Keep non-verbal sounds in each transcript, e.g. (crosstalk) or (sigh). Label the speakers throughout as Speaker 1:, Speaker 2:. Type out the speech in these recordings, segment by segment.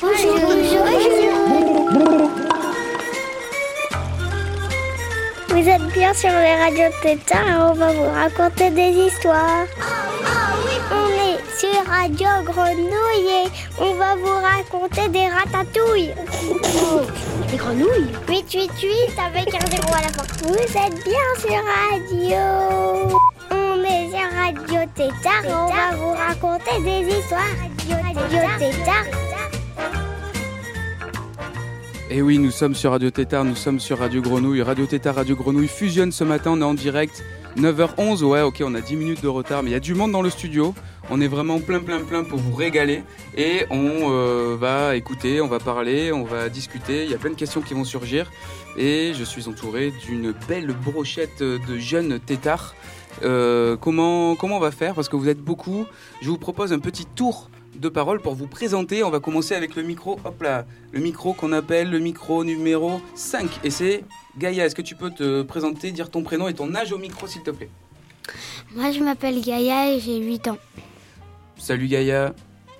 Speaker 1: Bonjour, bonjour, bonjour. Vous êtes bien sur les radios Tétard et on va vous raconter des histoires. On est sur Radio Grenouille et on va vous raconter des ratatouilles.
Speaker 2: Des grenouilles?
Speaker 1: 888 avec un zéro à la fin. Vous êtes bien sur Radio. Radio Tétard et on va vous raconter des histoires. Radio Tétard.
Speaker 3: Et oui, nous sommes sur Radio Tétard, nous sommes sur Radio Grenouille. Radio Tétard, Radio Grenouille fusionne ce matin, on est en direct. 9h11, ouais, ok, on a 10 minutes de retard, mais il y a du monde dans le studio. On est vraiment plein, plein, plein pour vous régaler. Et on euh, va écouter, on va parler, on va discuter. Il y a plein de questions qui vont surgir. Et je suis entouré d'une belle brochette de jeunes tétards. Euh, comment, comment on va faire? Parce que vous êtes beaucoup. Je vous propose un petit tour de parole pour vous présenter. On va commencer avec le micro, hop là, le micro qu'on appelle le micro numéro 5. Et c'est Gaïa. Est-ce que tu peux te présenter, dire ton prénom et ton âge au micro, s'il te plaît?
Speaker 2: Moi, je m'appelle Gaïa et j'ai 8 ans.
Speaker 3: Salut Gaïa.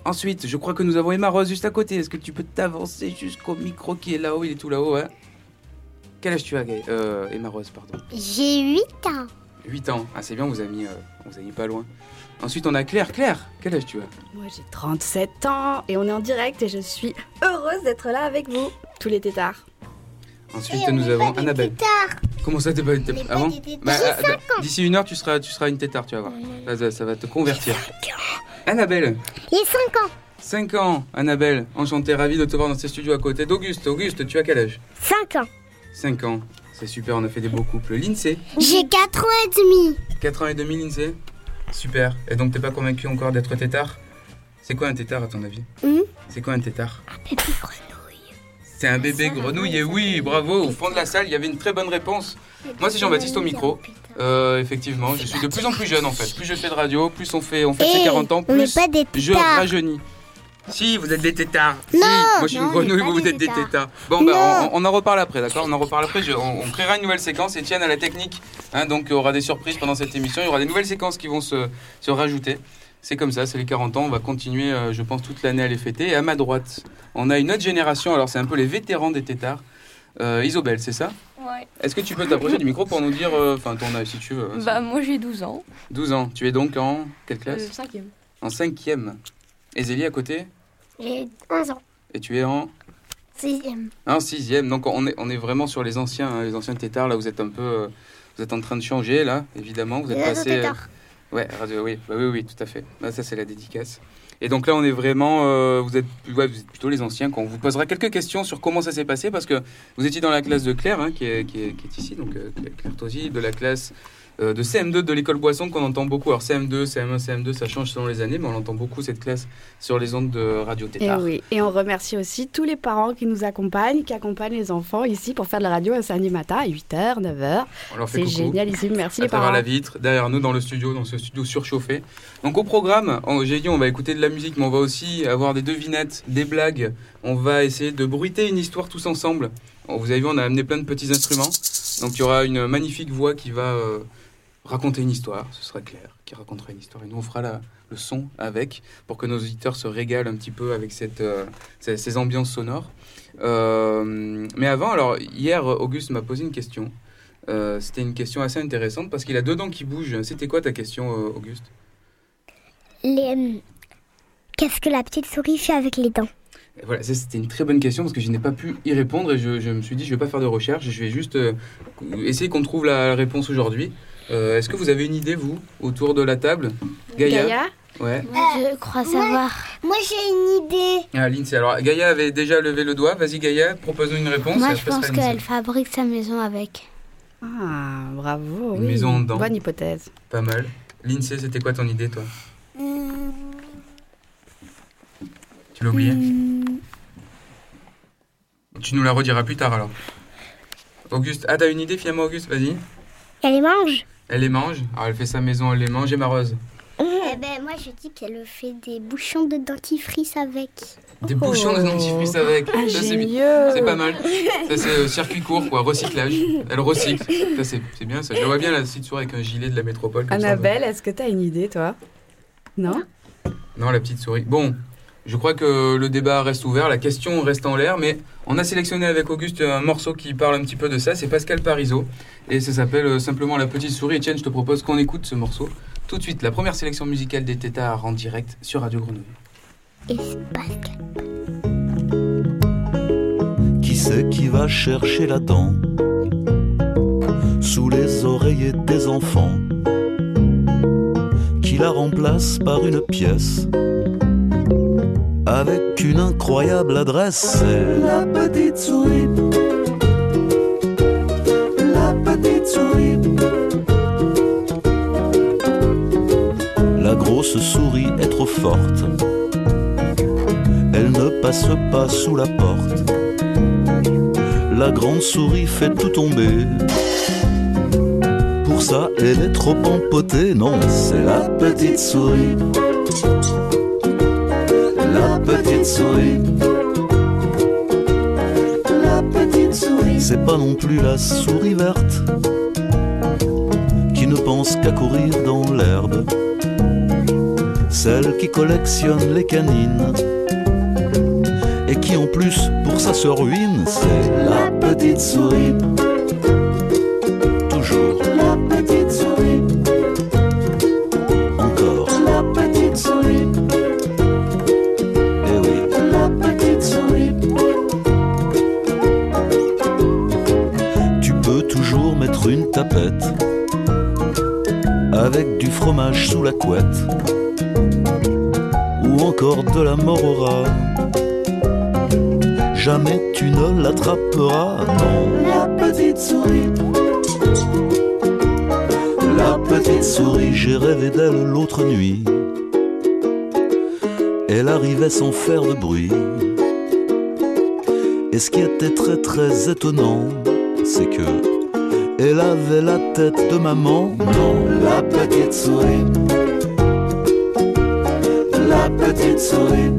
Speaker 3: Ensuite, je crois que nous avons Emma Rose juste à côté. Est-ce que tu peux t'avancer jusqu'au micro qui est là-haut? Il est tout là-haut, ouais. Quel âge tu as, Gaïa? Euh, Emma Rose, pardon.
Speaker 1: J'ai 8 ans.
Speaker 3: 8 ans. Ah, c'est bien, on vous a mis, euh, on vous a mis pas loin. Ensuite, on a Claire. Claire, quel âge tu as?
Speaker 4: Moi j'ai 37 ans et on est en direct et je suis heureuse d'être là avec vous, tous les tétards.
Speaker 3: Ensuite, nous avons Annabelle. Comment ça, t'es pas une tétard Avant Bah, D'ici une heure, tu seras, tu seras une tétard, tu vas voir. Là, ça, ça va te convertir. Annabelle,
Speaker 1: J'ai 5 ans.
Speaker 3: 5 ans. Annabelle, enchantée, ravie de te voir dans ces studios à côté d'Auguste. Auguste, tu as quel âge?
Speaker 1: 5 ans.
Speaker 3: 5 ans. C'est super, on a fait des beaux couples. Lindsay,
Speaker 1: J'ai 4 ans et demi.
Speaker 3: 4 ans et demi, Lindsay. Super. Et donc, t'es pas convaincu encore d'être tétard? C'est quoi un tétard, à ton avis?
Speaker 1: Hmm?
Speaker 3: C'est quoi un tétard? C'est un bébé grenouille, et oui, bravo. Au fond de la salle, il y avait une très bonne réponse. Moi, c'est Jean-Baptiste au micro. Euh, effectivement, je suis de plus en plus jeune en fait. Plus je fais de radio, plus on fait, on fait ses
Speaker 1: Eh,
Speaker 3: 40 ans,
Speaker 1: on
Speaker 3: plus
Speaker 1: pas des
Speaker 3: je rajeunis. Si, vous êtes des tétards. Si,
Speaker 1: Non.
Speaker 3: moi je suis
Speaker 1: Non,
Speaker 3: une grenouille, vous, vous êtes des
Speaker 1: tétards.
Speaker 3: Bon, bah, on, on en reparle après, d'accord? On en reparle après. je- on, on créera une nouvelle séquence. Etienne à la technique. Hein, donc, il y aura des surprises pendant cette émission. Il y aura des nouvelles séquences qui vont se, se rajouter. C'est comme ça, c'est les 40 ans. On va continuer, euh, je pense, toute l'année à les fêter. Et à ma droite, on a une autre génération. Alors, c'est un peu les vétérans des tétards. Euh, Isobel, c'est ça?
Speaker 5: Ouais.
Speaker 3: Est-ce que tu peux t'approcher du micro pour nous dire, euh, enfin, ton âge si tu veux hein,
Speaker 5: Bah moi j'ai 12 ans.
Speaker 3: 12 ans. Tu es donc en quelle classe?
Speaker 5: Euh, cinquième.
Speaker 3: En cinquième. Et Zélie à côté
Speaker 1: J'ai 11 ans.
Speaker 3: Et tu es en
Speaker 1: 6ème.
Speaker 3: en sixième. Donc on est, on est vraiment sur les anciens, hein, les anciens tétards. Là, vous êtes un peu, euh, vous êtes en train de changer là, évidemment. Vous êtes passé. euh, ouais, radio, oui, bah oui, oui, tout à fait. Bah, ça c'est la dédicace. Et donc là, on est vraiment, euh, vous êtes, ouais, vous êtes plutôt les anciens. Quand on vous posera quelques questions sur comment ça s'est passé, parce que vous étiez dans la classe de Claire, hein, qui, est, qui, est, qui est ici, donc euh, Claire Tosi, de la classe euh, de CM2 de l'école Boisson qu'on entend beaucoup. Alors CM2, CM1, CM2, ça change selon les années, mais on entend beaucoup cette classe sur les ondes de Radio
Speaker 4: Et
Speaker 3: Tétard.
Speaker 4: oui, et on remercie aussi tous les parents qui nous accompagnent, qui accompagnent les enfants ici pour faire de la radio un samedi matin à 8h, 9h.
Speaker 3: On leur fait
Speaker 4: C'est
Speaker 3: coucou.
Speaker 4: génialissime, merci
Speaker 3: à
Speaker 4: les parents.
Speaker 3: la vitre, derrière nous dans le studio, dans ce studio surchauffé. Donc au programme, j'ai dit on va écouter de la musique, mais on va aussi avoir des devinettes, des blagues. On va essayer de bruiter une histoire tous ensemble. Vous avez vu, on a amené plein de petits instruments. Donc il y aura une magnifique voix qui va euh, raconter une histoire. Ce sera Claire qui racontera une histoire. Et nous on fera la- le son avec pour que nos auditeurs se régalent un petit peu avec cette, euh, ces, ces ambiances sonores. Euh, mais avant, alors hier, Auguste m'a posé une question. Euh, C'était une question assez intéressante parce qu'il a deux dents qui bougent. C'était quoi ta question, Auguste?
Speaker 1: Les... Qu'est-ce que la petite souris fait avec les dents?
Speaker 3: Voilà, c'était une très bonne question parce que je n'ai pas pu y répondre et je, je me suis dit je vais pas faire de recherche, je vais juste euh, essayer qu'on trouve la réponse aujourd'hui. Euh, Est-ce que vous avez une idée, vous, autour de la table Gaïa,
Speaker 4: Gaïa
Speaker 3: Ouais.
Speaker 2: Je crois savoir.
Speaker 1: Moi j'ai une idée.
Speaker 3: Ah, Lindsay. Alors, Gaïa avait déjà levé le doigt. Vas-y, Gaïa, propose-nous une réponse.
Speaker 2: Moi je pense qu'elle fabrique sa maison avec.
Speaker 4: Ah, bravo.
Speaker 3: Une
Speaker 4: oui.
Speaker 3: maison en dents.
Speaker 4: Bonne hypothèse.
Speaker 3: Pas mal. Lindsay, c'était quoi ton idée, toi
Speaker 1: Hum,
Speaker 3: Tu l'as oublié
Speaker 1: hum,
Speaker 3: Tu nous la rediras plus tard alors. Auguste, ah, t'as une idée finalement, Auguste Vas-y.
Speaker 1: Elle les mange
Speaker 3: Elle les mange. Alors, elle fait sa maison, elle les mange. Et ma rose
Speaker 1: Eh ben moi je dis qu'elle fait des bouchons de dentifrice avec.
Speaker 3: Des bouchons de dentifrice avec. Ça, c'est bi-
Speaker 4: Ingénieux.
Speaker 3: C'est pas mal. Ça, c'est euh, circuit court, quoi. Recyclage. Elle recycle. Ça, c'est c'est bien, ça. Je la vois bien, la petite souris avec un gilet de la métropole. comme ça.
Speaker 4: Annabelle, est-ce que tu as une idée, toi? Non?
Speaker 3: Non, la petite souris. Bon, je crois que le débat reste ouvert, la question reste en l'air, mais on a sélectionné avec Auguste un morceau qui parle un petit peu de ça. C'est Pascal Parisot et ça s'appelle euh, simplement La petite souris. Etienne, je te propose qu'on écoute ce morceau tout de suite. La première sélection musicale des Tétards en direct sur Radio Grenouille.
Speaker 5: Qui c'est qui va chercher la dent sous les oreillers des enfants Qui la remplace par une pièce avec une incroyable adresse C'est la petite souris. La petite souris. La grosse souris est trop forte. Elle ne passe pas sous la porte. La grande souris fait tout tomber. Pour ça, elle est trop empotée. Non, c'est la petite souris. La petite souris. C'est pas non plus la souris verte qui ne pense qu'à courir dans l'herbe. Celle qui collectionne les canines et qui en plus pour ça se ruine, c'est la petite souris. Fromage sous la couette ou encore de la morora. Jamais tu ne l'attraperas, non. La petite souris. La petite souris, j'ai rêvé d'elle l'autre nuit. Elle arrivait sans faire de bruit. Et ce qui était très très étonnant, c'est que elle avait la tête de maman. Non, la
Speaker 1: L'appetit zurück. L'appetit zurück.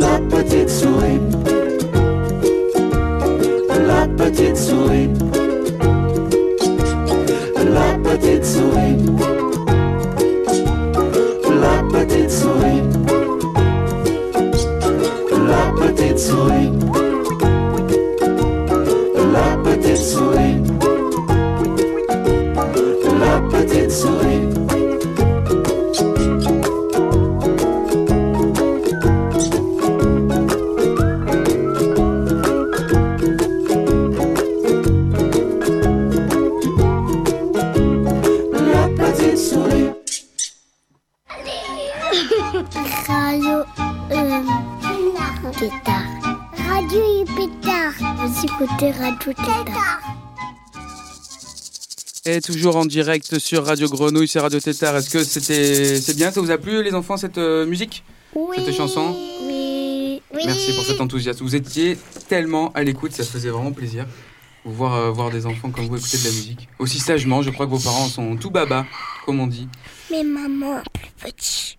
Speaker 1: L'appetit zurück. L'appetit zurück.
Speaker 3: Et toujours en direct sur Radio Grenouille, c'est Radio Tétard. Est-ce que c'était c'est bien Ça vous a plu les enfants cette euh, musique?
Speaker 1: Oui.
Speaker 3: Cette chanson?
Speaker 1: Oui. Oui.
Speaker 3: Merci pour cet enthousiasme. Vous étiez tellement à l'écoute, ça faisait vraiment plaisir. Vous voir, euh, voir des enfants comme vous écouter de la musique. Aussi sagement, je crois que vos parents sont tout baba, comme on dit.
Speaker 1: Mais maman, plus petit.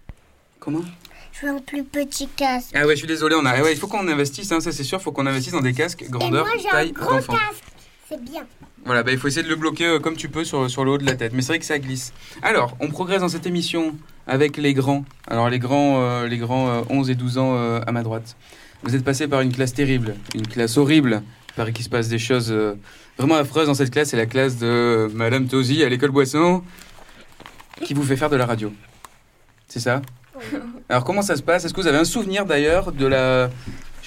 Speaker 3: Comment?
Speaker 1: Je veux un plus petit casque.
Speaker 3: Ah ouais, je suis désolé, on a... ah ouais, il faut qu'on investisse, hein, ça c'est sûr, il faut qu'on investisse dans des casques grandeur,
Speaker 1: Et moi,
Speaker 3: taille
Speaker 1: gros
Speaker 3: d'enfant.
Speaker 1: casque. C'est bien.
Speaker 3: Voilà, bah, il faut essayer de le bloquer euh, comme tu peux sur, sur le haut de la tête. Mais c'est vrai que ça glisse. Alors, on progresse dans cette émission avec les grands. Alors, les grands, euh, les grands euh, 11 et 12 ans euh, à ma droite. Vous êtes passé par une classe terrible, une classe horrible. Il paraît qu'il se passe des choses vraiment affreuses dans cette classe. C'est la classe de Madame Tosi à l'école Boisson qui vous fait faire de la radio. C'est ça? Alors, comment ça se passe? Est-ce que vous avez un souvenir d'ailleurs de la.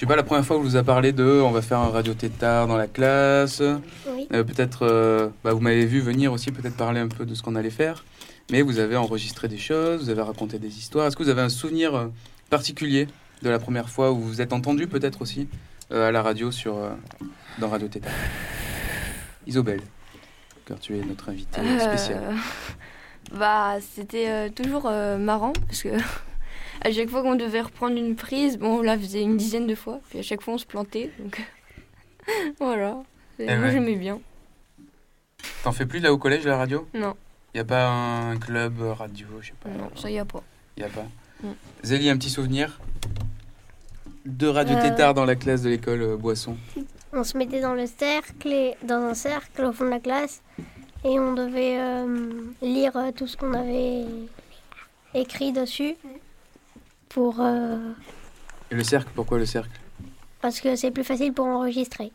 Speaker 3: Je sais pas, la première fois où vous a parlé de on va faire un radio tétard dans la classe
Speaker 1: Oui.
Speaker 3: euh, peut-être, euh, bah, vous m'avez vu venir aussi, peut-être parler un peu de ce qu'on allait faire. Mais vous avez enregistré des choses, vous avez raconté des histoires. Est-ce que vous avez un souvenir euh, particulier de la première fois où vous vous êtes entendu peut-être aussi euh, à la radio sur, dans Radio Tétard? Isobel, car tu es notre invitée spéciale.
Speaker 6: Bah, c'était toujours marrant parce que à chaque fois qu'on devait reprendre une prise, bon, on la faisait une dizaine de fois, puis à chaque fois on se plantait. Donc (laughs) voilà. Et
Speaker 3: Eh
Speaker 6: moi
Speaker 3: ouais.
Speaker 6: j'aimais bien.
Speaker 3: T'en fais plus là au collège la radio?
Speaker 6: Non,
Speaker 3: Y a pas un club radio, je sais pas.
Speaker 6: non, ça y a pas.
Speaker 3: Y a pas.
Speaker 6: Mm.
Speaker 3: Zélie, un petit souvenir? De Radio
Speaker 2: Euh.
Speaker 3: Tétard dans la classe de l'école euh, Boisson.
Speaker 2: On se mettait dans le cercle, et- dans un cercle au fond de la classe,
Speaker 1: et on devait euh, lire euh, tout ce qu'on avait écrit dessus pour euh,
Speaker 3: Et le cercle, pourquoi le cercle?
Speaker 1: parce que c'est plus facile pour enregistrer.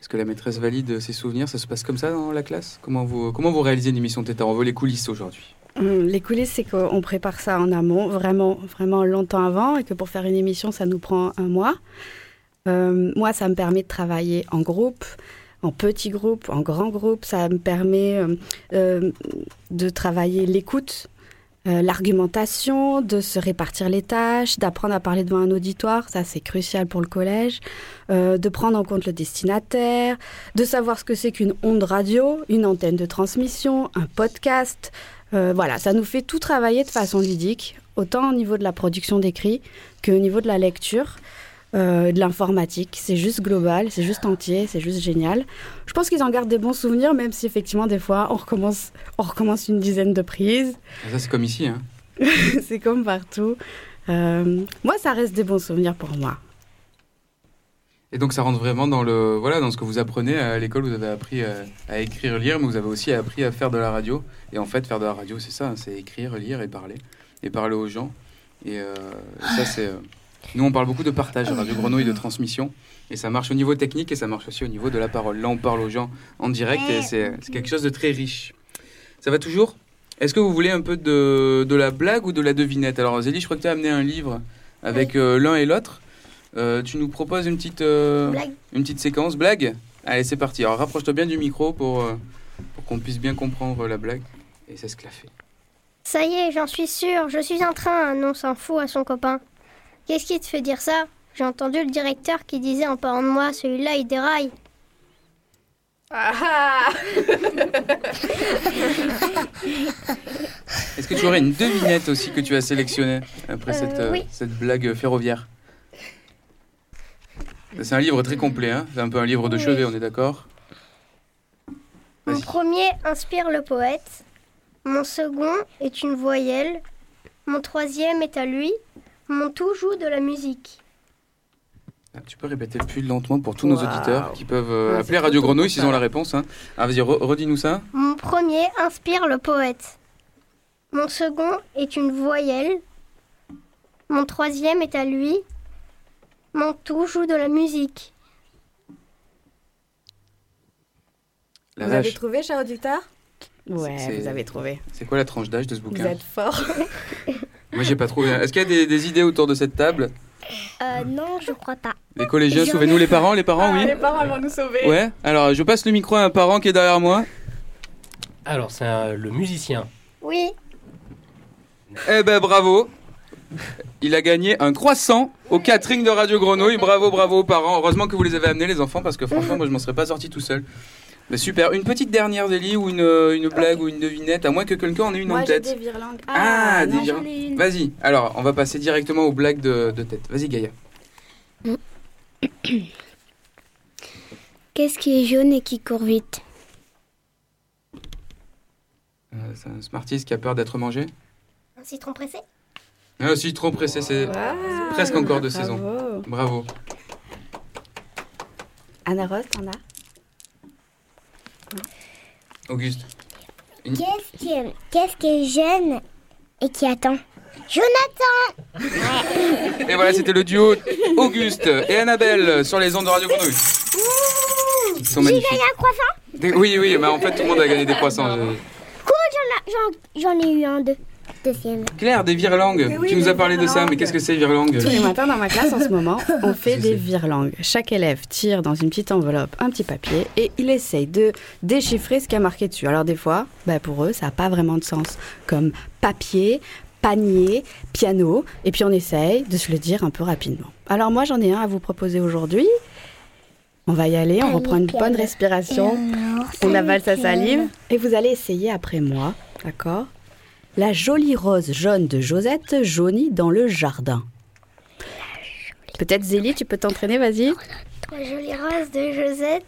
Speaker 3: Est-ce que la maîtresse valide ses souvenirs? Ça se passe comme ça dans la classe? Comment vous, comment vous réalisez une émission Tétard On veut les coulisses aujourd'hui?
Speaker 4: Hum, Les coulisses, c'est qu'on prépare ça en amont, vraiment, vraiment longtemps avant, et que pour faire une émission, ça nous prend un mois. Euh, moi, ça me permet de travailler en groupe, en petits groupes, en grands groupes. Ça me permet euh, euh, de travailler l'écoute, euh, l'argumentation, de se répartir les tâches, d'apprendre à parler devant un auditoire. Ça, c'est crucial pour le collège. Euh, de prendre en compte le destinataire, de savoir ce que c'est qu'une onde radio, une antenne de transmission, un podcast. Euh, voilà, ça nous fait tout travailler de façon ludique, autant au niveau de la production d'écrit qu'au niveau de la lecture, euh, de l'informatique. C'est juste global, c'est juste entier, c'est juste génial. Je pense qu'ils en gardent des bons souvenirs, même si effectivement, des fois, on recommence, on recommence une dizaine de prises.
Speaker 3: Ah, Ça, c'est comme ici. Hein. (laughs)
Speaker 4: c'est comme partout. Euh, moi, ça reste des bons souvenirs pour moi.
Speaker 3: Et donc, ça rentre vraiment dans, le, voilà, dans ce que vous apprenez à l'école. Vous avez appris à, à écrire, lire, mais vous avez aussi appris à faire de la radio. Et en fait, faire de la radio, c'est ça hein, c'est écrire, lire et parler. Et parler aux gens. Et euh, ça, c'est. Nous, on parle beaucoup de partage, Radio Grenouille, de transmission. Et ça marche au niveau technique et ça marche aussi au niveau de la parole. Là, on parle aux gens en direct et c'est quelque chose de très riche. Ça va toujours? Est-ce que vous voulez un peu de, de la blague ou de la devinette? Alors, Zélie, je crois que tu as amené un livre avec euh, l'un et l'autre. Euh, tu nous proposes une petite, euh, une petite séquence blague? Allez, c'est parti. Alors, rapproche-toi bien du micro pour, pour qu'on puisse bien comprendre la blague. Et c'est ce qu'elle a fait.
Speaker 1: Ça y est, j'en suis sûre, je suis en train, non s'en fout à son copain. Qu'est-ce qui te fait dire ça? J'ai entendu le directeur qui disait en parlant de moi, celui-là il déraille. (laughs)
Speaker 3: Est-ce que tu aurais une devinette aussi que tu as sélectionnée après
Speaker 1: Euh,
Speaker 3: cette, euh,
Speaker 1: oui.
Speaker 3: cette blague ferroviaire? C'est un livre très complet, hein. C'est un peu un livre de
Speaker 1: Oui.
Speaker 3: chevet, on est d'accord?
Speaker 1: Mon premier inspire le poète, mon second est une voyelle, mon troisième est à lui, mon tout joue de la musique.
Speaker 3: Ah, Tu peux répéter plus lentement pour tous nos auditeurs qui peuvent euh,
Speaker 4: Ouais,
Speaker 3: appeler Radio Grenouille s'ils ont la réponse. Hein. Ah, vas-y, re- redis-nous ça.
Speaker 1: Mon premier inspire le poète, mon second est une voyelle, mon troisième est à lui, mon tout joue de la musique.
Speaker 3: La
Speaker 4: vous avez trouvé, cher auditeur? Ouais, vous avez trouvé.
Speaker 3: C'est quoi la tranche d'âge de ce
Speaker 4: Vous
Speaker 3: bouquin?
Speaker 4: êtes fort. (laughs)
Speaker 3: Moi, j'ai pas trouvé. Est-ce qu'il y a des, des idées autour de cette table?
Speaker 1: Euh, non, je crois pas.
Speaker 3: Les collégiens, sauvez-nous les parents, les parents, oui
Speaker 4: Les parents vont nous sauver.
Speaker 3: Ouais, alors je passe le micro à un parent qui est derrière moi.
Speaker 7: Alors, c'est le musicien.
Speaker 1: Oui,
Speaker 3: Eh ben bravo Il a gagné un croissant au catering de Radio Grenouille. Bravo, bravo aux parents. Heureusement que vous les avez amenés, les enfants, parce que franchement, moi, je m'en serais pas sorti tout seul. Mais super. Une petite dernière, Zélie, ou une, une blague ou une devinette, à moins que quelqu'un en ait une
Speaker 4: Moi,
Speaker 3: en tête.
Speaker 4: des virlangues.
Speaker 3: Ah, des
Speaker 4: non,
Speaker 3: virlangues.
Speaker 4: une.
Speaker 3: Vas-y. Alors, on va passer directement aux blagues de, de tête. Vas-y, Gaïa.
Speaker 2: Qu'est-ce qui est jaune et qui court vite?
Speaker 3: Euh, c'est un Smarties qui a peur d'être mangé.
Speaker 1: un citron pressé?
Speaker 3: Ah, si, trop pressé, c'est
Speaker 4: Ah,
Speaker 3: presque encore de
Speaker 4: bravo.
Speaker 3: saison. Bravo.
Speaker 4: Anna Rose, t'en as?
Speaker 3: Auguste.
Speaker 1: Qu'est-ce qui, est, qu'est-ce qui est jeune et qui attend Jonathan
Speaker 3: Et voilà, c'était le duo Auguste et Annabelle sur les ondes de Radio Grenouille. Ils sont magnifiques.
Speaker 1: un croissant
Speaker 3: Des- Oui, oui, mais en fait, tout le monde a gagné des croissants. Je-
Speaker 1: J'en, j'en ai eu un deux. Deuxième.
Speaker 3: Claire, des virlangues.
Speaker 4: Oui,
Speaker 3: tu nous as parlé de ça, mais qu'est-ce que c'est, virlangue
Speaker 4: Tous les matins dans ma classe en ce moment, (laughs) on fait des virlangues. Chaque élève tire dans une petite enveloppe un petit papier et il essaye de déchiffrer ce qui a marqué dessus. Alors des fois, bah, pour eux, ça n'a pas vraiment de sens. Comme papier, panier, piano, et puis on essaye de se le dire un peu rapidement. Alors moi, j'en ai un à vous proposer aujourd'hui. On va y aller, on reprend une
Speaker 1: piano.
Speaker 4: bonne respiration. On avale sa salive et vous allez essayer après moi, d'accord? La jolie rose jaune de Josette jaunie dans le jardin. Peut-être Zélie, tu peux t'entraîner, vas-y
Speaker 1: La jolie rose de Josette,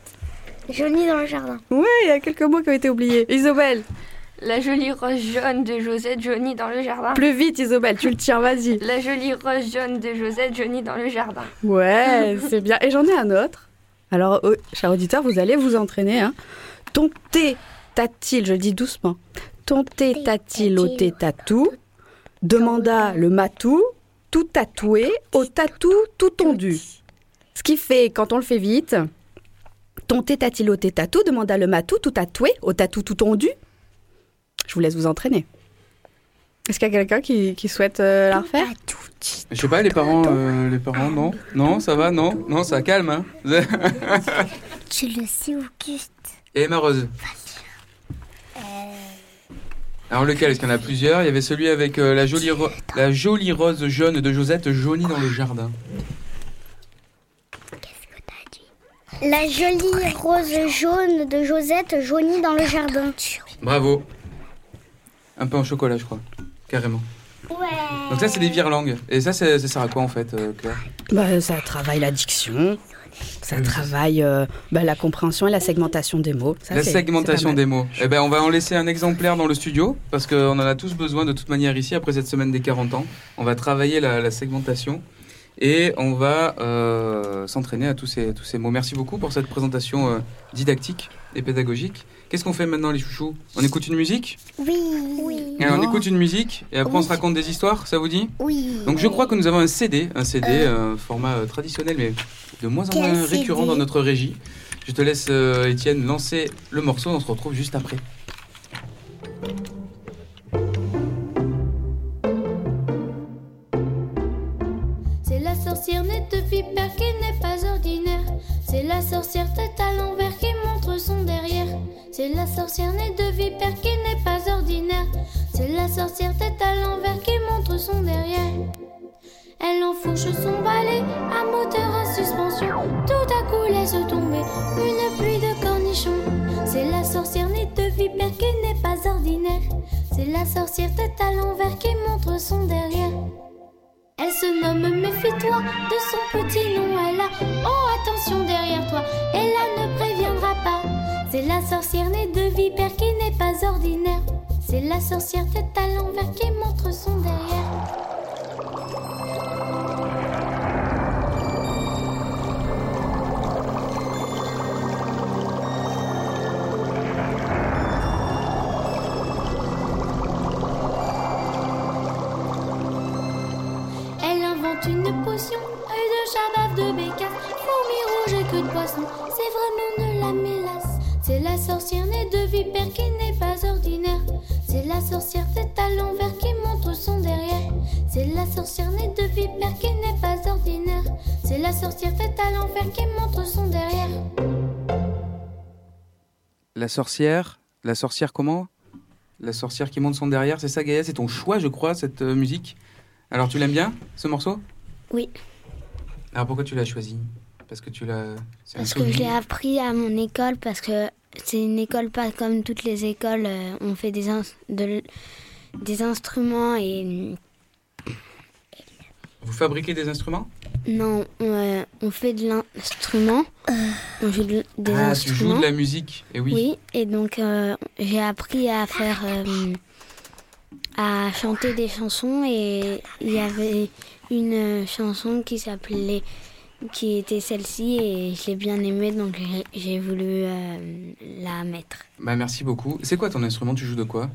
Speaker 1: jolie dans le jardin.
Speaker 4: Ouais, il y a quelques mots qui ont été oubliés. Isobel,
Speaker 6: La jolie rose jaune de Josette Johnny dans le jardin.
Speaker 4: plus vite Isobel, tu le tiens, vas-y.
Speaker 6: La jolie rose jaune de Josette Johnny dans le jardin.
Speaker 4: Ouais, (laughs) c'est bien. Et j'en ai un autre. Alors, oh, cher auditeur, vous allez vous entraîner. Hein. Ton thé t'a-t-il, je le dis doucement, ton thé t'a-t-il au thé tatou demanda le matou, tout tatoué, au tatou tout tondu. Ce qui fait, quand on le fait vite, ton thé t'a-t-il au thé tatou demanda le matou, tout tatoué, au tatou tout tondu. Je vous laisse vous entraîner. Est-ce qu'il y a quelqu'un qui, qui souhaite euh, la refaire?
Speaker 3: Je sais pas, les parents, euh, les parents, non. Non, ça va, non. Non, ça calme, hein.
Speaker 1: Tu le sais, Auguste.
Speaker 3: Et Emma Rose Alors lequel? Est-ce qu'il y en a plusieurs? Il y avait celui avec euh, la, jolie ro- la jolie rose jaune de Josette jaunie dans le jardin.
Speaker 1: La jolie rose jaune de Josette jaunie dans le jardin.
Speaker 3: Bravo. Un peu en chocolat, je crois. Carrément.
Speaker 1: Ouais.
Speaker 3: Donc ça, c'est des virelangues. Et ça, c'est- ça sert à quoi, en fait, euh, Claire?
Speaker 4: Bah, Ça travaille la diction, ça travaille euh, bah, la compréhension et la segmentation des mots. Ça,
Speaker 3: La segmentation des mots. Eh ben, on va en laisser un exemplaire dans le studio parce qu'on en a tous besoin de toute manière ici après cette semaine des 40 ans. On va travailler la, la segmentation et on va euh, s'entraîner à tous ces, tous ces mots. Merci beaucoup pour cette présentation euh, didactique et pédagogique. Qu'est-ce qu'on fait maintenant, les chouchous? On écoute une musique?
Speaker 1: Oui. Oui.
Speaker 3: Et On
Speaker 4: Oh.
Speaker 3: écoute une musique et après on se raconte des histoires, ça vous dit?
Speaker 1: Oui.
Speaker 3: Donc je crois que nous avons un CD, un CD, euh, format euh, traditionnel mais de moins en
Speaker 1: Quel
Speaker 3: moins récurrent
Speaker 1: CD?
Speaker 3: dans notre régie. Je te laisse, euh, Étienne, lancer le morceau, on se retrouve juste après.
Speaker 8: C'est la sorcière nette de vipère qui n'est pas ordinaire. C'est la sorcière tête à l'envers qui montre son derrière. C'est la sorcière nette de vipère qui n'est pas ordinaire. C'est la sorcière tête à l'envers qui montre son derrière. Elle enfourche son balai à moteur à suspension. Tout à coup laisse tomber une pluie de cornichons. C'est la sorcière nette de vipère qui n'est pas ordinaire. C'est la sorcière tête à l'envers qui montre son derrière. Elle se nomme Méfie-toi de son petit nom. Elle a Oh, attention derrière toi. Et là ne préviendra pas. C'est la sorcière née de vipère qui n'est pas ordinaire. C'est la sorcière tête à l'envers qui montre son derrière. Potion, de chabave de bécasse, fourmi rouge et queue de poisson. C'est vraiment de la mélasse. C'est la sorcière née de vipère qui n'est pas ordinaire. C'est la sorcière tête à l'envers qui montre son derrière. C'est la sorcière née de vipère qui n'est pas ordinaire. C'est la sorcière tête à l'envers qui montre son derrière.
Speaker 3: La sorcière, la sorcière comment? La sorcière qui monte son derrière, c'est ça Gaïa C'est ton choix, je crois, cette euh, musique? Alors tu l'aimes bien, ce morceau?
Speaker 2: Oui.
Speaker 3: Alors pourquoi tu l'as choisi? Parce que tu l'as...
Speaker 2: Parce que je l'ai appris à mon école, parce que c'est une école pas comme toutes les écoles. euh, on fait des, ins- de l- des instruments et
Speaker 3: Vous fabriquez des instruments?
Speaker 2: Non, on, euh, on fait de l'instrument. On joue de- des
Speaker 3: Ah, tu
Speaker 2: instruments.
Speaker 3: joues de la musique, et oui.
Speaker 2: Oui, et donc euh, j'ai appris à faire, euh, à chanter des chansons et il y avait une euh, chanson qui s'appelait, qui était celle-ci et je l'ai bien aimée donc j'ai- voulu euh, la mettre.
Speaker 3: Bah merci beaucoup. C'est quoi ton instrument? Tu joues de quoi?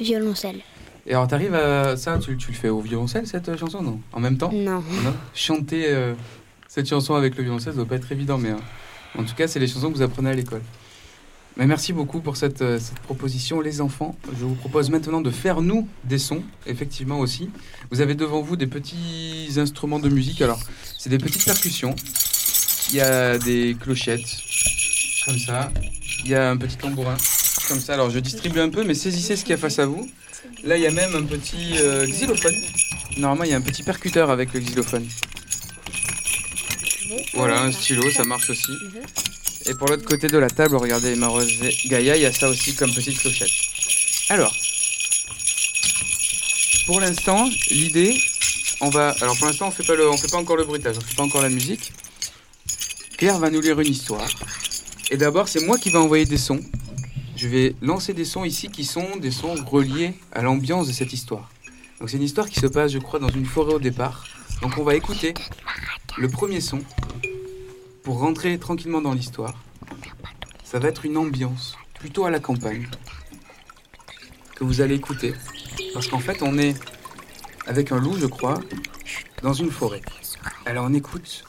Speaker 2: Violoncelle.
Speaker 3: Et alors t'arrives à... Ça, tu, tu le fais au violoncelle, cette euh, chanson, non? En même temps?
Speaker 2: Non.
Speaker 3: Non? Chanter euh, cette chanson avec le violoncelle, ça doit pas être évident, mais en tout cas, c'est les chansons que vous apprenez à l'école. Mais merci beaucoup pour cette, euh, cette proposition, les enfants. Je vous propose maintenant de faire nous des sons, effectivement aussi. Vous avez devant vous des petits instruments de musique. Alors, c'est des petites percussions. Il y a des clochettes, comme ça. Il y a un petit tambourin, comme ça. Alors, je distribue un peu, mais saisissez ce qu'il y a face à vous. Là, il y a même un petit euh, xylophone. Normalement, il y a un petit percuteur avec le xylophone. Voilà, un stylo, ça marche aussi. Et pour l'autre côté de la table, regardez Rose et Gaïa, il y a ça aussi comme petite clochette. Alors, pour l'instant, l'idée, on va. Alors pour l'instant, on fait pas le, on fait pas encore le bruitage, on fait pas encore la musique. Claire va nous lire une histoire. Et d'abord, c'est moi qui vais envoyer des sons. Je vais lancer des sons ici qui sont des sons reliés à l'ambiance de cette histoire. Donc c'est une histoire qui se passe, je crois, dans une forêt au départ. Donc on va écouter le premier son pour rentrer tranquillement dans l'histoire. Ça va être une ambiance plutôt à la campagne que vous allez écouter. Parce qu'en fait, on est avec un loup, je crois, dans une forêt. Alors on écoute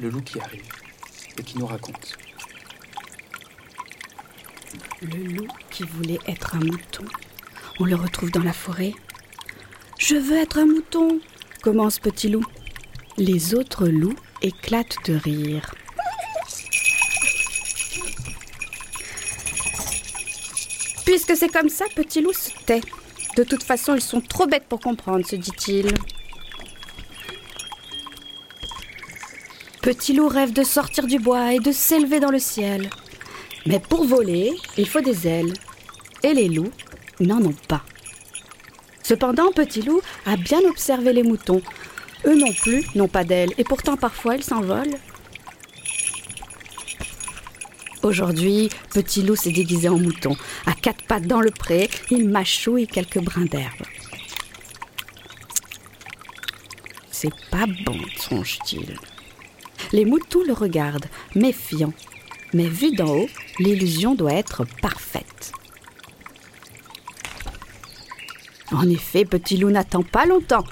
Speaker 3: le loup qui arrive et qui nous raconte.
Speaker 4: Le loup qui voulait être un mouton. On le retrouve dans la forêt. Je veux être un mouton, commence Petit Loup. Les autres loups éclatent de rire. Puisque c'est comme ça, Petit Loup se tait. De toute façon, ils sont trop bêtes pour comprendre, se dit-il. Petit Loup rêve de sortir du bois et de s'élever dans le ciel. Mais pour voler, il faut des ailes. Et les loups n'en ont pas. Cependant, Petit Loup a bien observé les moutons. Eux non plus n'ont pas d'ailes, et pourtant parfois ils s'envolent. Aujourd'hui, Petit Loup s'est déguisé en mouton. À quatre pattes dans le pré, il mâchouille quelques brins d'herbe. C'est pas bon, songe-t-il. Les moutons le regardent, méfiants. Mais vu d'en haut, l'illusion doit être parfaite. En effet, Petit Loup n'attend pas longtemps.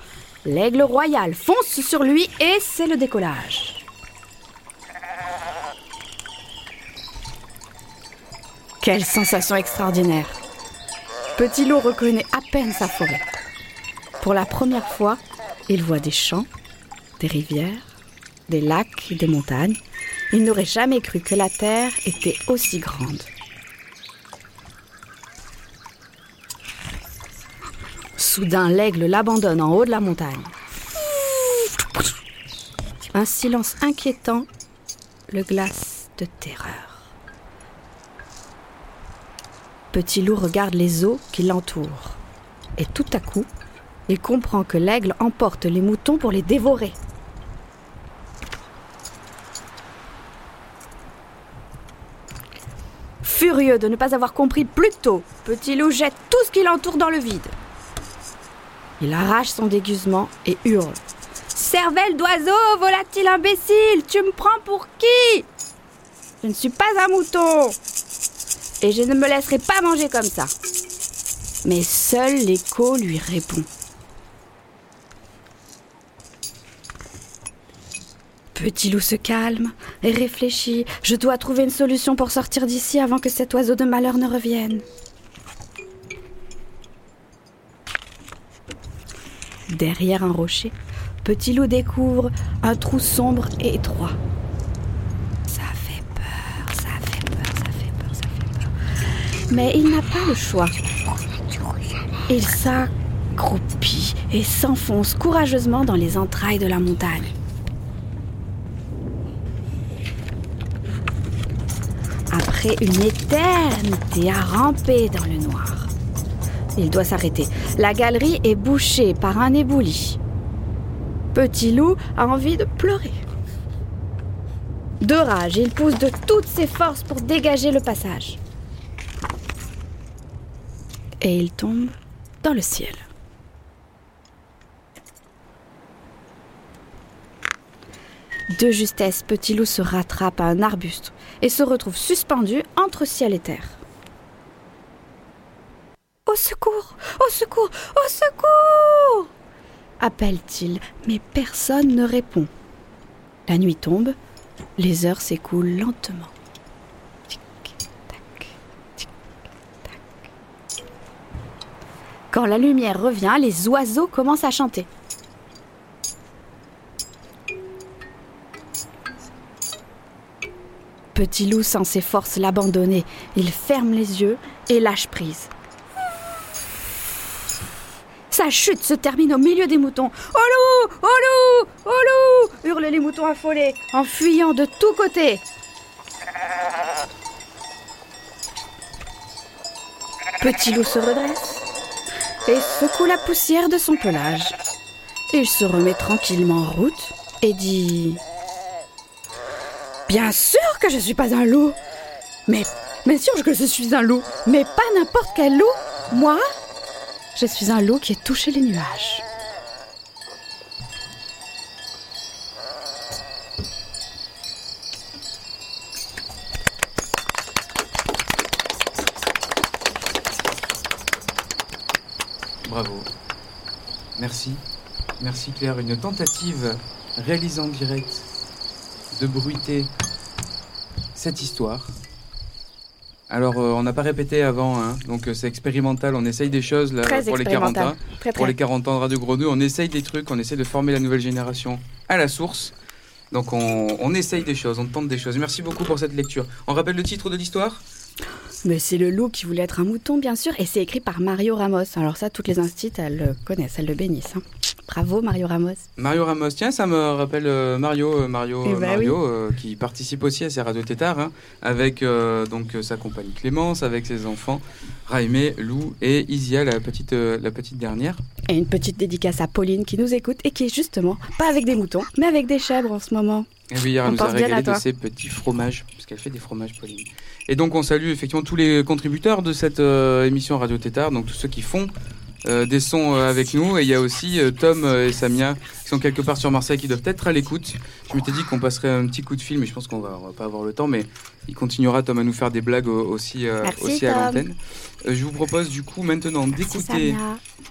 Speaker 4: L'aigle royal fonce sur lui et c'est le décollage. Quelle sensation extraordinaire Petit Loup reconnaît à peine sa forêt. Pour la première fois, il voit des champs, des rivières, des lacs des montagnes. Il n'aurait jamais cru que la Terre était aussi grande. Soudain, l'aigle l'abandonne en haut de la montagne. Un silence inquiétant le glace de terreur. Petit loup regarde les eaux qui l'entourent. Et tout à coup, il comprend que l'aigle emporte les moutons pour les dévorer. Furieux de ne pas avoir compris plus tôt, Petit loup jette tout ce qui l'entoure dans le vide. Il arrache son déguisement et hurle. Cervelle d'oiseau, volatile imbécile, tu me prends pour qui? Je ne suis pas un mouton. Et je ne me laisserai pas manger comme ça. Mais seul l'écho lui répond. Petit loup se calme et réfléchit. Je dois trouver une solution pour sortir d'ici avant que cet oiseau de malheur ne revienne. Derrière un rocher, Petit loup découvre un trou sombre et étroit. Ça fait peur, ça fait peur, ça fait peur, ça fait peur. Mais il n'a pas le choix. Il s'accroupit et s'enfonce courageusement dans les entrailles de la montagne. Après une éternité à ramper dans le noir, il doit s'arrêter. La galerie est bouchée par un éboulis. Petit loup a envie de pleurer. De rage, il pousse de toutes ses forces pour dégager le passage. Et il tombe dans le ciel. De justesse, Petit loup se rattrape à un arbuste et se retrouve suspendu entre ciel et terre. Au secours Au secours Au secours appelle-t-il, mais personne ne répond. La nuit tombe, les heures s'écoulent lentement. Quand la lumière revient, les oiseaux commencent à chanter. Petit loup sent ses forces l'abandonner. Il ferme les yeux et lâche prise. Sa chute se termine au milieu des moutons. Oh loup Oh loup Oh loup hurlent les moutons affolés, en fuyant de tous côtés. Petit loup se redresse et secoue la poussière de son pelage. Il se remet tranquillement en route et dit Bien sûr que je suis pas un loup. Mais, bien sûr que je suis un loup. Mais pas n'importe quel loup. Moi, je suis un loup qui a touché les nuages.
Speaker 3: Bravo. Merci. Merci Claire. Une tentative réalisée en direct de bruiter cette histoire. Alors, euh, on n'a pas répété avant, hein, donc euh, c'est expérimental. On essaye des choses là,
Speaker 4: Très
Speaker 3: pour les 40
Speaker 4: expérimental.
Speaker 3: ans.
Speaker 4: Très,
Speaker 3: Pour
Speaker 4: très.
Speaker 3: les 40 ans de Radio Grenouille, on essaye des trucs, on essaye de former la nouvelle génération à la source. Donc, on, on essaye des choses, on tente des choses. Merci beaucoup pour cette lecture. On rappelle le titre de l'histoire?
Speaker 4: Mais c'est le loup qui voulait être un mouton, bien sûr, et c'est écrit par Mario Ramos. Alors ça, toutes les instits, elles le connaissent, elles le bénissent. hein. Bravo, Mario Ramos.
Speaker 3: Mario Ramos, tiens, ça me rappelle euh, Mario, euh, Mario,
Speaker 4: Eh
Speaker 3: euh,
Speaker 4: ben
Speaker 3: Mario euh, qui participe aussi à ces radios tétards, hein, avec donc sa compagne Clémence, avec ses enfants Raimé, Lou et Isia, la petite, la petite dernière.
Speaker 4: Et une petite dédicace à Pauline qui nous écoute et qui est justement pas avec des moutons, mais avec des chèvres en ce moment.
Speaker 3: Et oui, hier,
Speaker 4: On
Speaker 3: nous a régalé de ses petits fromages, parce qu'elle fait des fromages, Pauline. Et donc, on salue effectivement tous les contributeurs de cette émission Radio Tétard, donc tous ceux qui font des sons euh, avec nous. Et il y a aussi euh, Tom euh, et Samia qui sont quelque part sur Marseille, qui doivent être à l'écoute. Je m'étais dit qu'on passerait un petit coup de fil, mais je pense qu'on va, va pas avoir le temps. Mais il continuera, Tom, à nous faire des blagues euh, aussi, euh,
Speaker 4: Merci,
Speaker 3: aussi à l'antenne. Euh, je vous propose du coup maintenant d'écouter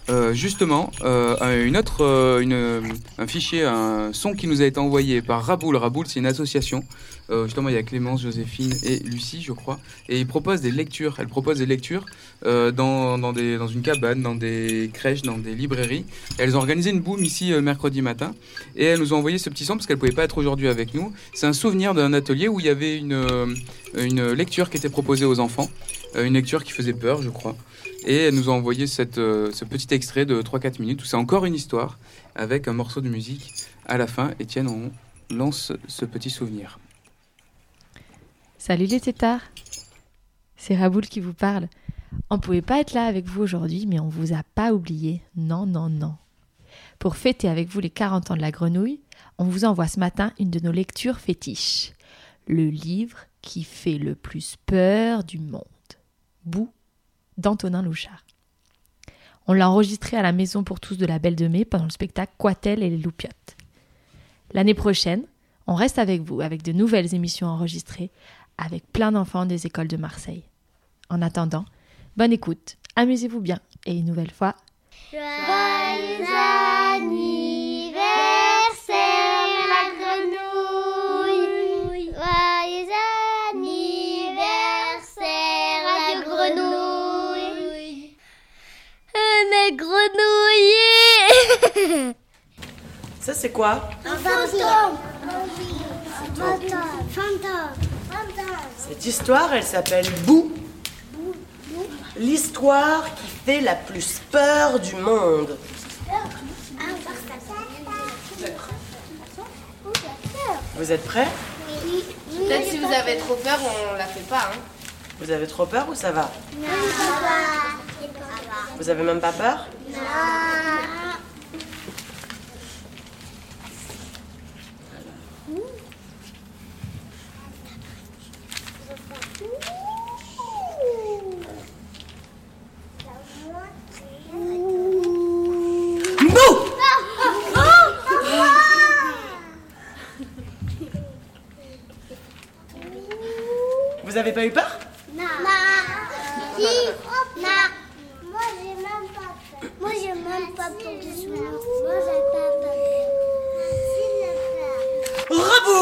Speaker 3: euh, justement euh, une autre, euh, une, un fichier, un son qui nous a été envoyé par Raboul. Raboul, c'est une association. Euh, justement, il y a Clémence, Joséphine et Lucie, je crois. Et ils proposent des lectures. Elles proposent des lectures euh, dans, dans, des, dans une cabane, dans des crèches, dans des librairies. Elles ont organisé une boum ici euh, mercredi matin. Et elles nous ont envoyé ce petit son parce qu'elles ne pouvaient pas être aujourd'hui avec nous. C'est un souvenir d'un atelier où il y avait une, une lecture qui était proposée aux enfants. Une lecture qui faisait peur, je crois. Et elle nous a envoyé cette, ce petit extrait de 3-4 minutes où c'est encore une histoire avec un morceau de musique à la fin. Etienne, on lance ce petit souvenir.
Speaker 9: Salut les tétards C'est Raboul qui vous parle. On pouvait pas être là avec vous aujourd'hui, mais on vous a pas oublié. Non, non, non. Pour fêter avec vous les 40 ans de la grenouille, on vous envoie ce matin une de nos lectures fétiches. Le livre qui fait le plus peur du monde. Bou d'Antonin Louchard. On l'a enregistré à la maison pour tous de la Belle de Mai pendant le spectacle Quatel et les Loupiottes. L'année prochaine, on reste avec vous avec de nouvelles émissions enregistrées avec plein d'enfants des écoles de Marseille. En attendant, bonne écoute, amusez-vous bien et une nouvelle fois,
Speaker 1: Joyeux anniversaire la grenouille. Joyeux anniversaire la grenouille. On est grenouillé
Speaker 10: Ça, c'est quoi?
Speaker 1: Un fantôme. Fantôme. Fantôme
Speaker 10: Cette histoire, elle s'appelle Bou. L'histoire qui fait la plus peur du monde. Vous êtes prêts?
Speaker 11: Peut-être si vous avez trop peur, on la fait pas. Hein.
Speaker 10: Vous avez trop peur ou ça va? Vous avez même pas peur? Bou Vous avez pas eu peur
Speaker 1: Non. Si. Non. Moi, j'ai même pas peur. Moi, j'ai même pas peur du soir. Moi, j'ai pas peur. S'il le fait.
Speaker 10: Bravo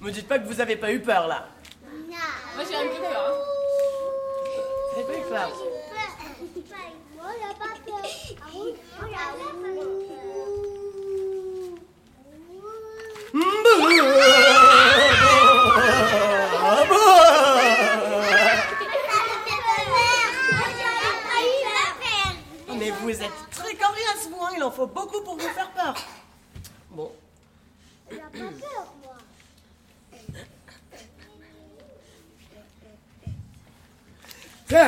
Speaker 10: Me dites pas que vous avez pas eu peur là.
Speaker 11: Moi j'ai un peu peur. hein.
Speaker 10: Vous avez pas eu peur
Speaker 1: Moi, j'ai pas peur. Moi, j'ai pas peur.
Speaker 10: Mais vous êtes très coriace, vous, hein. il en faut beaucoup pour vous faire peur. Bon.
Speaker 1: J'ai pas peur, moi. (laughs)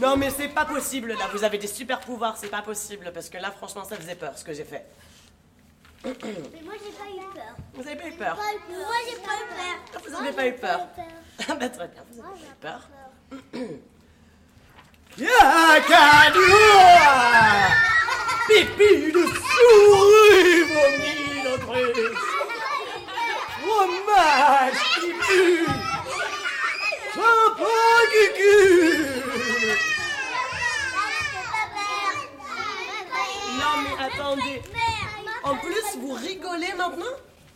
Speaker 10: Non mais c'est pas possible là, vous avez des super pouvoirs, c'est pas possible parce que là franchement ça faisait peur ce que j'ai fait.
Speaker 1: Mais moi, j'ai pas eu peur.
Speaker 10: Vous avez pas eu peur
Speaker 1: Moi, j'ai pas eu peur.
Speaker 10: Vous avez pas eu peur Ah (laughs) bah très bien, vous avez pas eu peur. (clears throat) Pipi, de souris vomit notre Fromage qui pue. Sympa cucu Non mais attendez. En plus, vous rigolez maintenant?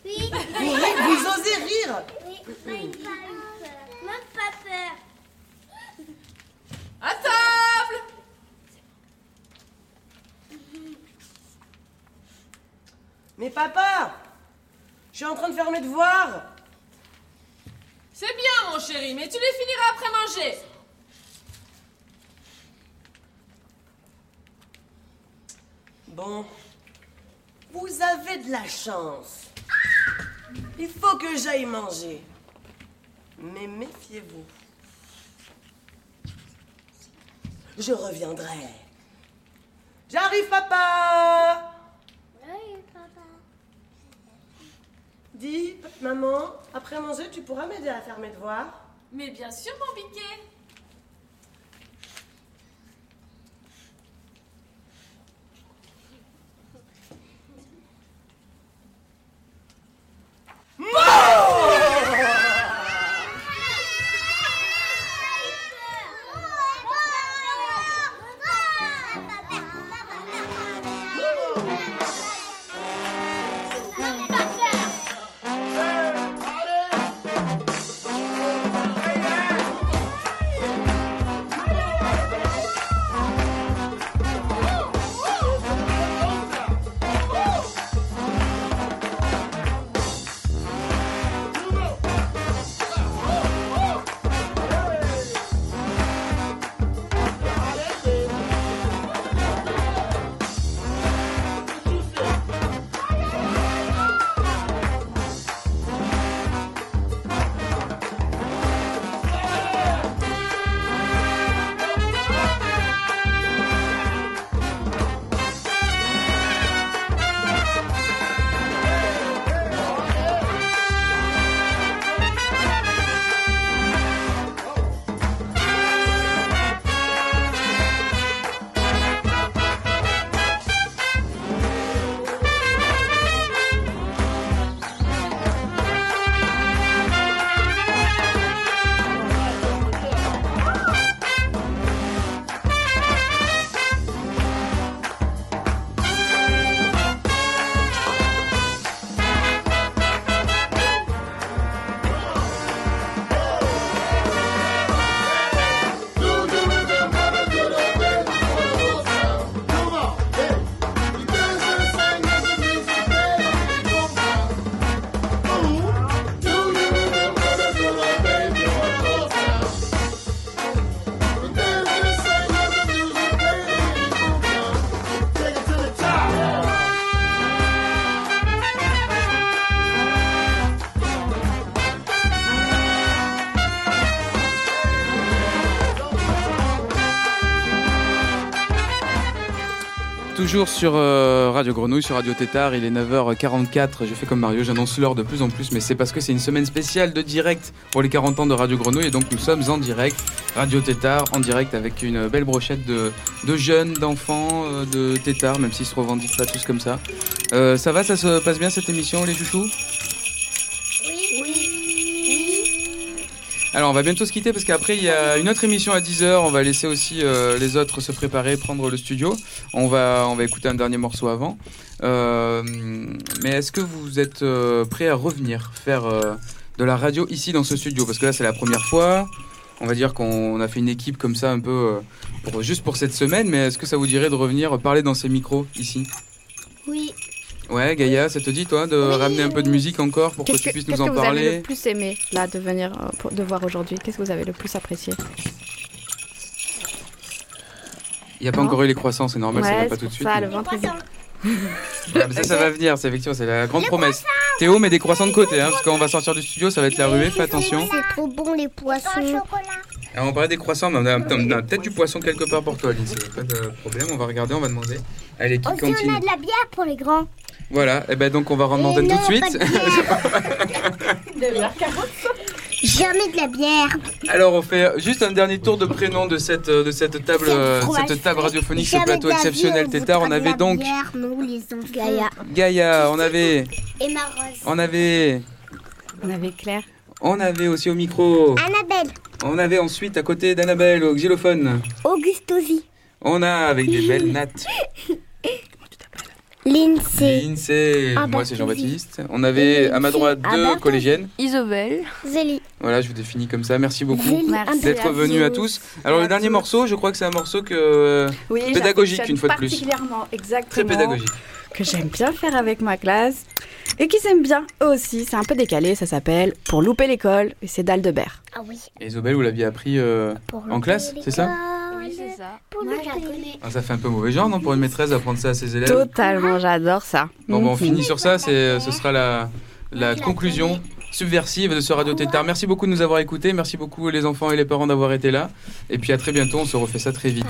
Speaker 10: Oui. vous, osez rire?
Speaker 11: Oui.
Speaker 10: Mais papa Je suis en train de faire mes devoirs
Speaker 11: C'est bien, mon chéri, mais tu les finiras après manger.
Speaker 10: Bon. Vous avez de la chance. Il faut que j'aille manger. Mais méfiez-vous. Je reviendrai. J'arrive, papa Dis, maman, après manger, tu pourras m'aider à faire mes devoirs
Speaker 11: Mais bien sûr, mon biquet.
Speaker 3: Toujours sur euh, Radio Grenouille, sur Radio Tétard, il est 9h44. J'ai fait comme Mario, j'annonce l'heure de plus en plus, mais c'est parce que c'est une semaine spéciale de direct pour les 40 ans de Radio Grenouille. Et donc nous sommes en direct, Radio Tétard, en direct avec une belle brochette de, de jeunes, d'enfants, euh, de Tétard, même s'ils se revendiquent pas tous comme ça. Euh, ça va, ça se passe bien cette émission, les chouchous? Alors on va bientôt se quitter parce qu'après il y a une autre émission à 10h, on va laisser aussi euh, les autres se préparer, prendre le studio. On va, on va écouter un dernier morceau avant. Euh, mais est-ce que vous êtes euh, prêts à revenir faire euh, de la radio ici dans ce studio? Parce que là c'est la première fois. On va dire qu'on a fait une équipe comme ça un peu pour, juste pour cette semaine, mais est-ce que ça vous dirait de revenir parler dans ces micros ici?
Speaker 1: Oui.
Speaker 3: Ouais, Gaïa, ça te dit toi de ramener un peu de musique encore pour que
Speaker 4: Qu'est-ce
Speaker 3: tu
Speaker 4: que,
Speaker 3: puisses
Speaker 4: qu'est-ce
Speaker 3: nous
Speaker 4: que
Speaker 3: en
Speaker 4: vous avez
Speaker 3: parler
Speaker 4: le plus aimé là de venir euh, pour- de voir aujourd'hui? Qu'est-ce que vous avez le plus apprécié?
Speaker 3: Il n'y a pas
Speaker 4: Non.
Speaker 3: encore eu les croissants, c'est normal, ça
Speaker 4: Ouais,
Speaker 3: va pas tout de suite.
Speaker 4: ça,
Speaker 3: mais-
Speaker 4: le ventre.
Speaker 3: Ouais, mais ça, ça va venir, c'est effectivement, c'est la grande promesse. Théo met des croissants de côté, hein, parce qu'on va sortir du studio, ça va être la ruée, fais attention.
Speaker 1: C'est trop bon les poissons.
Speaker 3: Alors, on parlait des croissants, mais on a, peut-être du poisson quelque part pour toi, Lindsay. Pas de problème, on va regarder, on va demander. Allez, qui
Speaker 1: Aussi,
Speaker 3: continue
Speaker 1: on a de la bière pour les grands.
Speaker 3: Voilà, et ben donc on va rendre l'antenne tout de suite.
Speaker 1: Jamais de la bière.
Speaker 3: Alors on fait juste un dernier tour de prénom de cette, euh, de cette table, euh, cette table radiophonique, ce plateau exceptionnel
Speaker 1: on
Speaker 3: Tétard. On avait donc.
Speaker 1: Gaïa.
Speaker 3: Gaïa, on avait,
Speaker 1: Et Marose.
Speaker 3: on avait,
Speaker 4: On avait Claire.
Speaker 3: on avait aussi au micro.
Speaker 1: Annabelle.
Speaker 3: On avait ensuite à côté d'Annabelle au xylophone.
Speaker 1: Augustosi.
Speaker 3: On a avec des belles nattes. (laughs)
Speaker 1: L'INSEE.
Speaker 3: L'INSEE.
Speaker 1: Ah,
Speaker 3: Moi, c'est
Speaker 1: Baptiste.
Speaker 3: Jean-Baptiste. On avait à ma droite
Speaker 1: Ah,
Speaker 3: deux
Speaker 1: Baptiste.
Speaker 3: collégiennes.
Speaker 6: Isobel.
Speaker 1: Zélie.
Speaker 3: Voilà, je vous définis comme ça. Merci beaucoup.
Speaker 4: Merci.
Speaker 3: d'être venus à tous. Alors, le dernier morceau, je crois que c'est un morceau que euh,
Speaker 4: Oui,
Speaker 3: pédagogique
Speaker 4: j'affectionne
Speaker 3: une fois de plus.
Speaker 4: Particulièrement, exactement.
Speaker 3: Très pédagogique.
Speaker 4: Que j'aime bien faire avec ma classe et qui s'aime bien eux aussi. C'est un peu décalé, ça s'appelle Pour louper l'école et c'est d'Aldebert.
Speaker 1: Ah oui.
Speaker 3: Et Isabelle, vous l'aviez appris euh,
Speaker 1: Pour
Speaker 3: en classe, c'est ça?
Speaker 6: Ça.
Speaker 1: Pour
Speaker 12: Moi,
Speaker 1: le
Speaker 12: je la
Speaker 1: pays.
Speaker 12: connais.
Speaker 3: Ah, Ça fait un peu mauvais genre, non, pour une maîtresse d'apprendre ça à ses élèves?
Speaker 4: Totalement, j'adore ça.
Speaker 3: Bon, bon, on
Speaker 4: Mhm.
Speaker 3: finit sur ça. C'est, ce sera la, la conclusion subversive de ce Radio Tétard. Merci beaucoup de nous avoir écoutés. Merci beaucoup les enfants et les parents d'avoir été là. Et puis à très bientôt. On se refait ça très vite.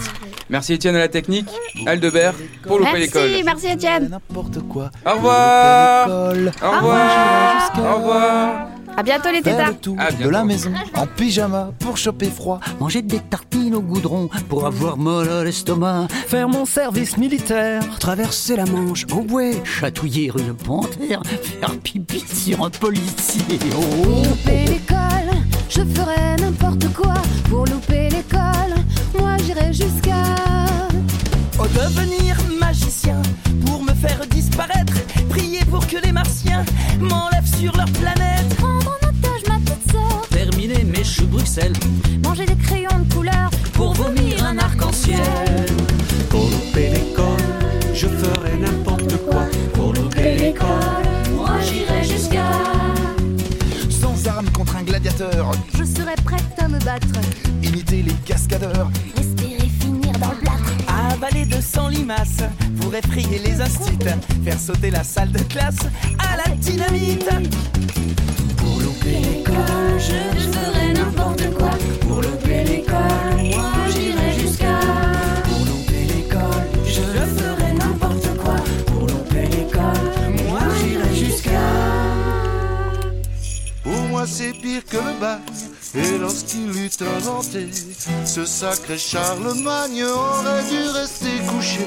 Speaker 3: Merci Étienne à la technique, Aldebert pour louper l'école.
Speaker 4: Merci, merci Étienne.
Speaker 13: N'importe quoi.
Speaker 3: Au revoir. Au revoir. Au revoir.
Speaker 4: À bientôt les
Speaker 13: Faire
Speaker 4: tétards.
Speaker 13: le tour
Speaker 3: À
Speaker 13: de
Speaker 3: bientôt.
Speaker 13: la maison en pyjama pour choper froid.
Speaker 14: Manger des tartines au goudron pour avoir mal à l'estomac.
Speaker 15: Faire mon service militaire.
Speaker 14: Traverser la Manche en bouée. Chatouiller une panthère. Faire pipi sur un policier. Oh.
Speaker 16: louper l'école, je ferai n'importe quoi pour louper l'école. Moi j'irai jusqu'à
Speaker 17: Oh, devenir magicien pour me faire disparaître. Prier pour que les martiens m'enlèvent sur leur planète.
Speaker 14: Mes choux Bruxelles.
Speaker 16: manger des crayons de couleur pour vomir un arc-en-ciel.
Speaker 14: Pour louper l'école, je ferai n'importe quoi. Pour louper l'école,
Speaker 16: Moi j'irai jusqu'à
Speaker 13: Sans armes contre un gladiateur.
Speaker 16: Je serai prête à me battre,
Speaker 13: Imiter les cascadeurs.
Speaker 16: espérer finir dans le plâtre.
Speaker 17: Avaler de 100 limaces pour effrayer les instituts. Faire sauter la salle de classe à la dynamite.
Speaker 18: C'est pire que le bac. Et lorsqu'il eut inventé Ce sacré Charlemagne aurait dû rester couché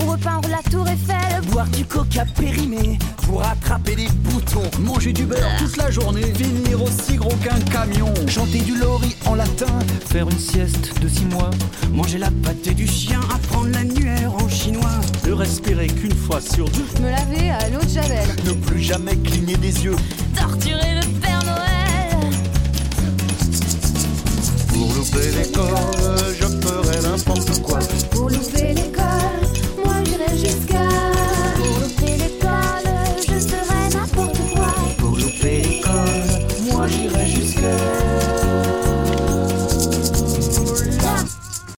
Speaker 16: ou repeindre la tour Eiffel.
Speaker 17: Boire du coca périmé pour attraper les boutons.
Speaker 14: Manger du beurre toute la journée.
Speaker 15: Finir aussi gros qu'un camion.
Speaker 13: Chanter du lori en latin.
Speaker 15: Faire une sieste de six mois.
Speaker 14: Manger la pâtée du chien, apprendre l'annuaire en chinois.
Speaker 15: Ne respirer qu'une fois sur deux.
Speaker 16: Me laver à l'eau de Javel.
Speaker 13: Ne plus jamais cligner des yeux.
Speaker 16: Torturer le Père Noël.
Speaker 18: Pour louper l'école Je ferai n'importe quoi
Speaker 16: Pour louper l'école. sky.